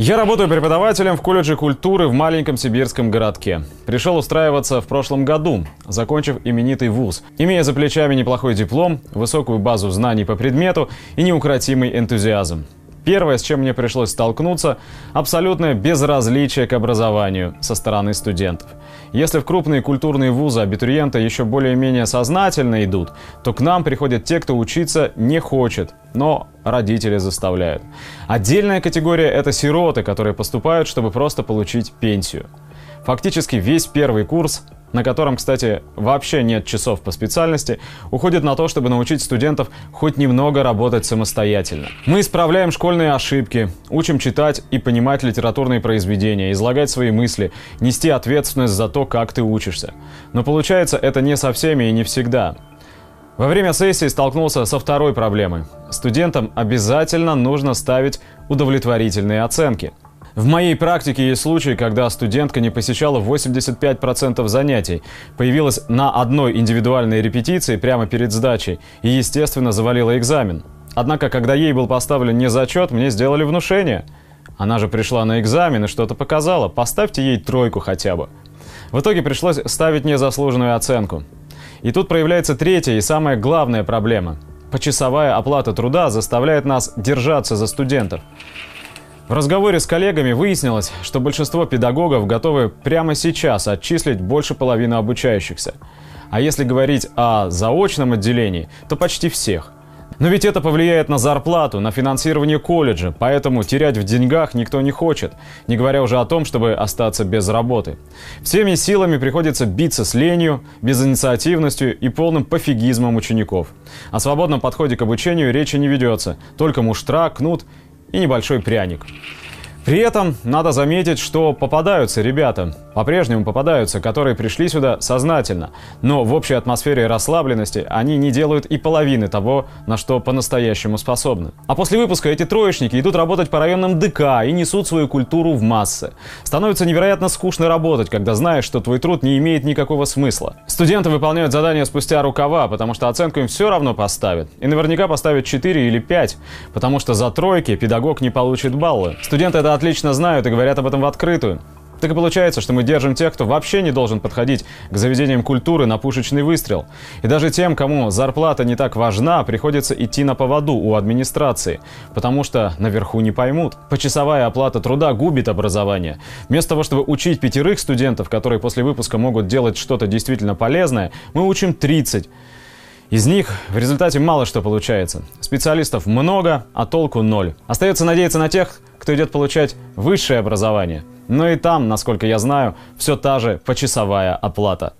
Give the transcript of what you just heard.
Я работаю преподавателем в колледже культуры в маленьком сибирском городке. Пришел устраиваться в прошлом году, закончив именитый вуз, имея за плечами неплохой диплом, высокую базу знаний по предмету и неукротимый энтузиазм. Первое, с чем мне пришлось столкнуться – абсолютное безразличие к образованию со стороны студентов. Если в крупные культурные вузы абитуриенты еще более-менее сознательно идут, то к нам приходят те, кто учиться не хочет, но родители заставляют. Отдельная категория – это сироты, которые поступают, чтобы просто получить пенсию. Фактически весь первый курс на котором, кстати, вообще нет часов по специальности, уходит на то, чтобы научить студентов хоть немного работать самостоятельно. Мы исправляем школьные ошибки, учим читать и понимать литературные произведения, излагать свои мысли, нести ответственность за то, как ты учишься. Но получается это не со всеми и не всегда. Во время сессии столкнулся со второй проблемой. Студентам обязательно нужно ставить удовлетворительные оценки – в моей практике есть случаи, когда студентка не посещала 85% занятий, появилась на одной индивидуальной репетиции прямо перед сдачей и, естественно, завалила экзамен. Однако, когда ей был поставлен не зачет, мне сделали внушение. Она же пришла на экзамен и что-то показала, поставьте ей тройку хотя бы. В итоге пришлось ставить незаслуженную оценку. И тут проявляется третья и самая главная проблема. Почасовая оплата труда заставляет нас держаться за студентов. В разговоре с коллегами выяснилось, что большинство педагогов готовы прямо сейчас отчислить больше половины обучающихся. А если говорить о заочном отделении, то почти всех. Но ведь это повлияет на зарплату, на финансирование колледжа, поэтому терять в деньгах никто не хочет, не говоря уже о том, чтобы остаться без работы. Всеми силами приходится биться с ленью, безинициативностью и полным пофигизмом учеников. О свободном подходе к обучению речи не ведется, только муштра, кнут и небольшой пряник. При этом надо заметить, что попадаются ребята, по-прежнему попадаются, которые пришли сюда сознательно, но в общей атмосфере расслабленности они не делают и половины того, на что по-настоящему способны. А после выпуска эти троечники идут работать по районным ДК и несут свою культуру в массы. Становится невероятно скучно работать, когда знаешь, что твой труд не имеет никакого смысла. Студенты выполняют задания спустя рукава, потому что оценку им все равно поставят. И наверняка поставят 4 или 5, потому что за тройки педагог не получит баллы. Студенты это отлично знают и говорят об этом в открытую. Так и получается, что мы держим тех, кто вообще не должен подходить к заведениям культуры на пушечный выстрел. И даже тем, кому зарплата не так важна, приходится идти на поводу у администрации, потому что наверху не поймут. Почасовая оплата труда губит образование. Вместо того, чтобы учить пятерых студентов, которые после выпуска могут делать что-то действительно полезное, мы учим 30. Из них в результате мало что получается. Специалистов много, а толку ноль. Остается надеяться на тех, кто идет получать высшее образование. Но и там, насколько я знаю, все та же почасовая оплата.